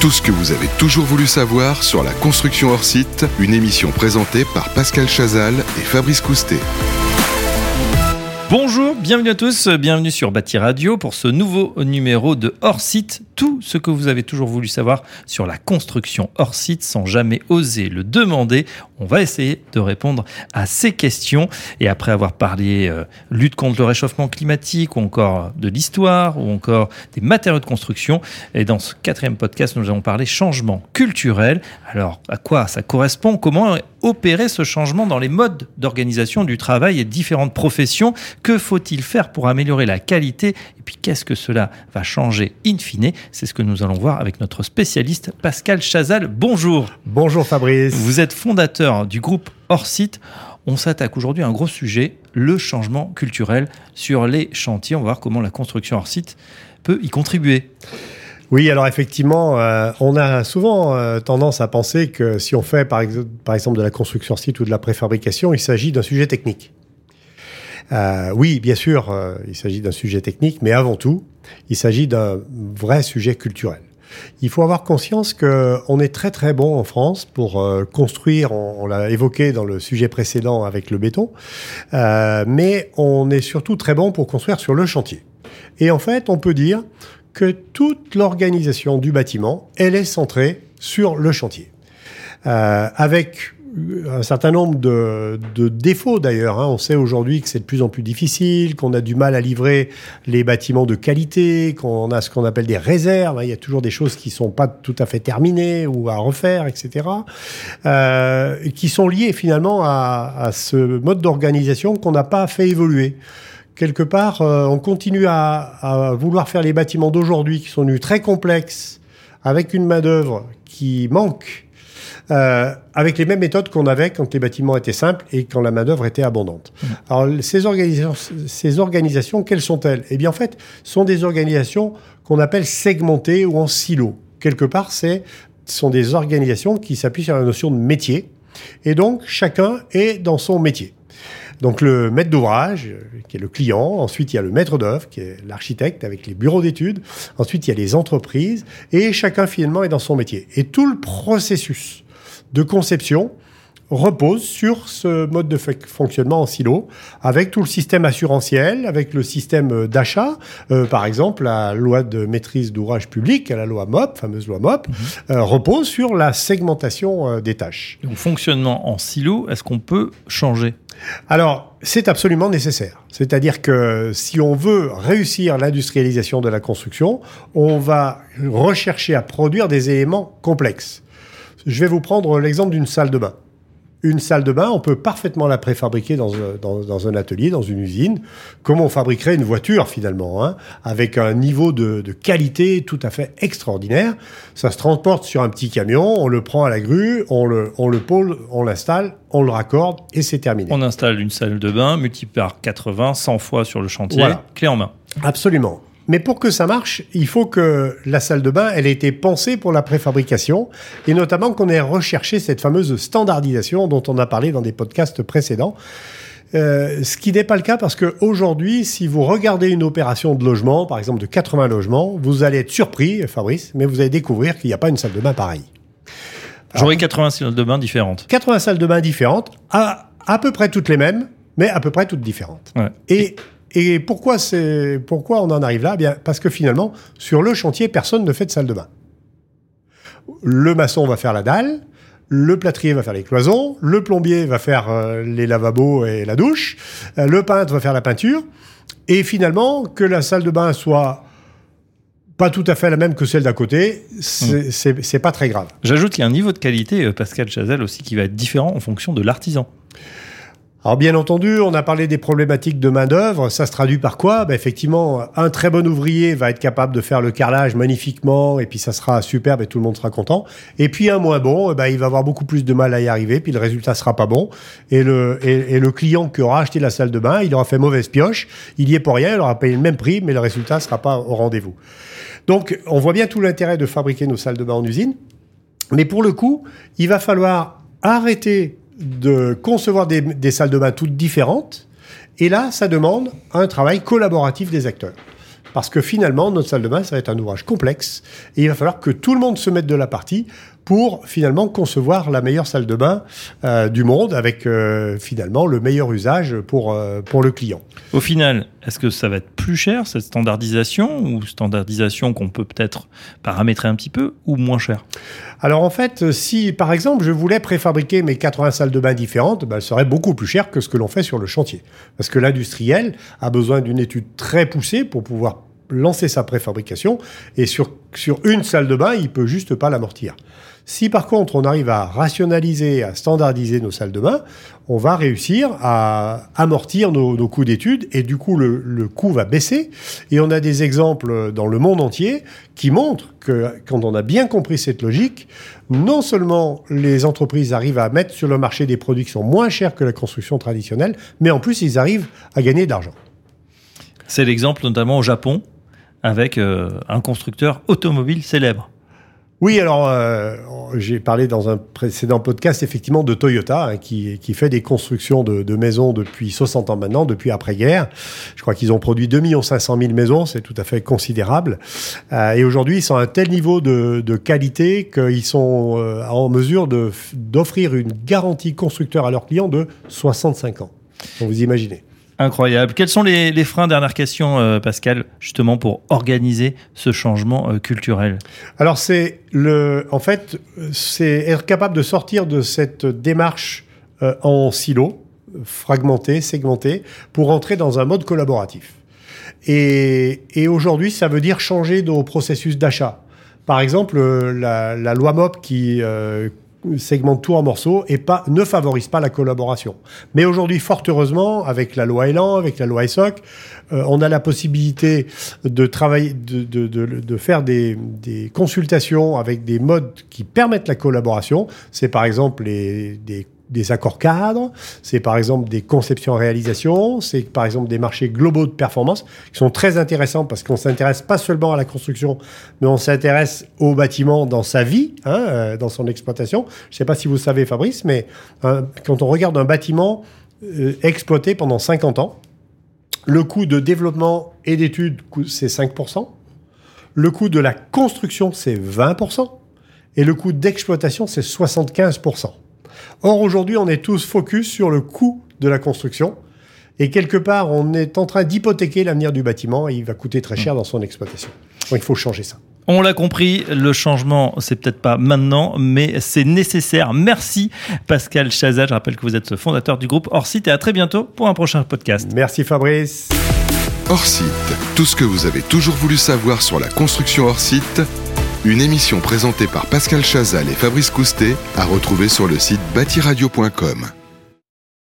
Tout ce que vous avez toujours voulu savoir sur la construction hors site, une émission présentée par Pascal Chazal et Fabrice Coustet. Bonjour, bienvenue à tous, bienvenue sur Bâti Radio pour ce nouveau numéro de Hors Site. Tout ce que vous avez toujours voulu savoir sur la construction hors site sans jamais oser le demander. On va essayer de répondre à ces questions. Et après avoir parlé euh, lutte contre le réchauffement climatique ou encore de l'histoire ou encore des matériaux de construction, et dans ce quatrième podcast, nous allons parler changement culturel. Alors, à quoi ça correspond? Comment opérer ce changement dans les modes d'organisation du travail et différentes professions Que faut-il faire pour améliorer la qualité Et puis, qu'est-ce que cela va changer in fine? C'est ce que nous allons voir avec notre spécialiste Pascal Chazal. Bonjour. Bonjour Fabrice. Vous êtes fondateur du groupe Orsite. On s'attaque aujourd'hui à un gros sujet, le changement culturel sur les chantiers. On va voir comment la construction hors site peut y contribuer. Oui, alors effectivement, euh, on a souvent euh, tendance à penser que si on fait par, par, exemple de la construction hors site ou de la préfabrication, il s'agit d'un sujet technique. Euh, oui, bien sûr, euh, il s'agit d'un sujet technique, mais avant tout, il s'agit d'un vrai sujet culturel. Il faut avoir conscience qu'on est très très bon en France pour euh, construire, on, l'a évoqué dans le sujet précédent avec le béton, euh, mais on est surtout très bon pour construire sur le chantier. Et en fait, on peut dire que toute l'organisation du bâtiment, elle est centrée sur le chantier. Euh, avec un certain nombre de, de défauts d'ailleurs. Hein. On sait aujourd'hui que c'est de plus en plus difficile, qu'on a du mal à livrer les bâtiments de qualité, qu'on a ce qu'on appelle des réserves. Hein. Il y a toujours des choses qui sont pas tout à fait terminées ou à refaire, etc. Euh, qui sont liées finalement à, à ce mode d'organisation qu'on n'a pas fait évoluer quelque part, euh, on continue à, à, vouloir faire les bâtiments d'aujourd'hui qui sont devenus très complexes, avec une main-d'œuvre qui manque, euh, avec les mêmes méthodes qu'on avait quand les bâtiments étaient simples et quand la main-d'œuvre était abondante. Mmh. Alors, ces organisations, ces organisations, quelles sont-elles? Eh bien, en fait, sont des organisations qu'on appelle segmentées ou en silos. Quelque part, c'est sont des organisations qui s'appuient sur la notion de métier. Et donc, chacun est dans son métier. Donc le maître d'ouvrage, qui est le client, ensuite il y a le maître d'œuvre, qui est l'architecte avec les bureaux d'études, ensuite il y a les entreprises, et chacun finalement est dans son métier. Et tout le processus de conception repose sur ce mode de fonctionnement en silo, avec tout le système assurantiel, avec le système d'achat, euh, par exemple la loi de maîtrise d'ouvrage public, la loi MOP, fameuse loi MOP, euh, repose sur la segmentation euh, des tâches. Donc fonctionnement en silo, est-ce qu'on peut changer? Alors, c'est absolument nécessaire. C'est-à-dire que si on veut réussir l'industrialisation de la construction, on va rechercher à produire des éléments complexes. Je vais vous prendre l'exemple d'une salle de bain. Une salle de bain, on peut parfaitement la préfabriquer dans, dans, dans, un atelier, dans une usine, comme on fabriquerait une voiture finalement, hein, avec un niveau de, de, qualité tout à fait extraordinaire. Ça se transporte sur un petit camion, on le prend à la grue, on le, on le pôle, on l'installe, on le raccorde et c'est terminé. On installe une salle de bain, multiplié par 80, 100 fois sur le chantier, voilà. clé en main. Absolument. Mais pour que ça marche, il faut que la salle de bain, elle ait été pensée pour la préfabrication et notamment qu'on ait recherché cette fameuse standardisation dont on a parlé dans des podcasts précédents. Euh, ce qui n'est pas le cas parce qu'aujourd'hui, si vous regardez une opération de logement, par exemple de 80 logements, vous allez être surpris, Fabrice, mais vous allez découvrir qu'il n'y a pas une salle de bain pareille. J'aurais 80 salles de bain différentes. 80 salles de bain différentes, à, à peu près toutes les mêmes, mais à peu près toutes différentes. Ouais. Et et pourquoi, on en arrive là? Eh Bien, Parce que finalement, sur le chantier, personne ne fait de salle de bain. Le maçon va faire la dalle, le plâtrier va faire les cloisons, le plombier va faire euh, les lavabos et la douche, euh, le peintre va faire la peinture, et finalement, que la salle de bain soit pas tout à fait la même que celle d'à côté, c'est mmh. pas très grave. J'ajoute qu'il y a un niveau de qualité, euh, Pascal Chazelle aussi, qui va être différent en fonction de l'artisan. Alors bien entendu, on a parlé des problématiques de main d'œuvre. Ça se traduit par quoi? Ben Effectivement, un très bon ouvrier va être capable de faire le carrelage magnifiquement, et puis ça sera superbe et tout le monde sera content. Et puis un moins bon, ben, il va avoir beaucoup plus de mal à y arriver, puis le résultat sera pas bon. Et le, et le client qui aura acheté la salle de bain, il aura fait mauvaise pioche, il y est pour rien, il aura payé le même prix, mais le résultat sera pas au rendez-vous. Donc on voit bien tout l'intérêt de fabriquer nos salles de bain en usine. Mais pour le coup, il va falloir arrêter de concevoir des, salles de bain toutes différentes. Et là, ça demande un travail collaboratif des acteurs. parce que finalement, notre salle de bain, ça va être un ouvrage complexe et il va falloir que tout le monde se mette de la partie pour finalement concevoir la meilleure salle de bain euh, du monde avec euh, finalement le meilleur usage pour, euh, pour le client. Au final, est-ce que ça va être plus cher cette standardisation ou standardisation qu'on peut peut-être paramétrer un petit peu ou moins cher? Alors en fait, si par exemple je voulais préfabriquer mes 80 salles de bain différentes, ben, serait beaucoup plus cher que ce que l'on fait sur le chantier. Parce que l'industriel a besoin d'une étude très poussée pour pouvoir lancer sa préfabrication et sur, sur une salle de bain, il peut juste pas l'amortir. Si par contre on arrive à rationaliser, à standardiser nos salles de bain, on va réussir à amortir nos, coûts d'études et du coup le, le, coût va baisser. Et on a des exemples dans le monde entier qui montrent que quand on a bien compris cette logique, non seulement les entreprises arrivent à mettre sur le marché des produits qui sont moins chers que la construction traditionnelle, mais en plus ils arrivent à gagner de l'argent. C'est l'exemple notamment au Japon avec euh, un constructeur automobile célèbre. Oui, alors euh, j'ai parlé dans un précédent podcast effectivement de Toyota hein, qui, qui, fait des constructions de, de, maisons depuis 60 ans maintenant, depuis après-guerre. Je crois qu'ils ont produit 2 500 000 maisons, c'est tout à fait considérable. Euh, et aujourd'hui, ils sont à un tel niveau de, de qualité qu'ils sont euh, en mesure d'offrir une garantie constructeur à leurs clients de 65 ans. Donc vous imaginez. Incroyable. Quels sont les, freins, dernière question, euh, Pascal, justement pour organiser ce changement euh, culturel? Alors c'est le, en fait, c'est être capable de sortir de cette démarche euh, en silo, fragmenté, segmenté, pour entrer dans un mode collaboratif. Et, aujourd'hui, ça veut dire changer nos processus d'achat. Par exemple, la, loi MOP qui segmente tout en morceaux et pas, ne favorise pas la collaboration. Mais aujourd'hui, fort heureusement, avec la loi Elan, avec la loi ESSOC, euh, on a la possibilité de travailler, de, de, de, de faire des, des, consultations avec des modes qui permettent la collaboration. C'est par exemple les, des des accords cadres, c'est par exemple des conceptions-réalisations, c'est par exemple des marchés globaux de performance qui sont très intéressants parce qu'on s'intéresse pas seulement à la construction, mais on s'intéresse au bâtiment dans sa vie, hein, euh, dans son exploitation. Je sais pas si vous savez, Fabrice, mais euh, quand on regarde un bâtiment euh, exploité pendant 50 ans, le coût de développement et d'études, c'est 5%. Le coût de la construction, c'est 20%. Et le coût d'exploitation, c'est 75%. Or, aujourd'hui, on est tous focus sur le coût de la construction. Et quelque part, on est en train d'hypothéquer l'avenir du bâtiment et il va coûter très cher dans son exploitation. Donc, il faut changer ça. On l'a compris, le changement, c'est peut-être pas maintenant, mais c'est nécessaire. Merci Pascal Chazal. Je rappelle que vous êtes fondateur du groupe Orsite et à très bientôt pour un prochain podcast. Merci Fabrice. Orsite, tout ce que vous avez toujours voulu savoir sur la construction hors site une émission présentée par Pascal Chazal et Fabrice Coustet à retrouver sur le site bâtiradio.com.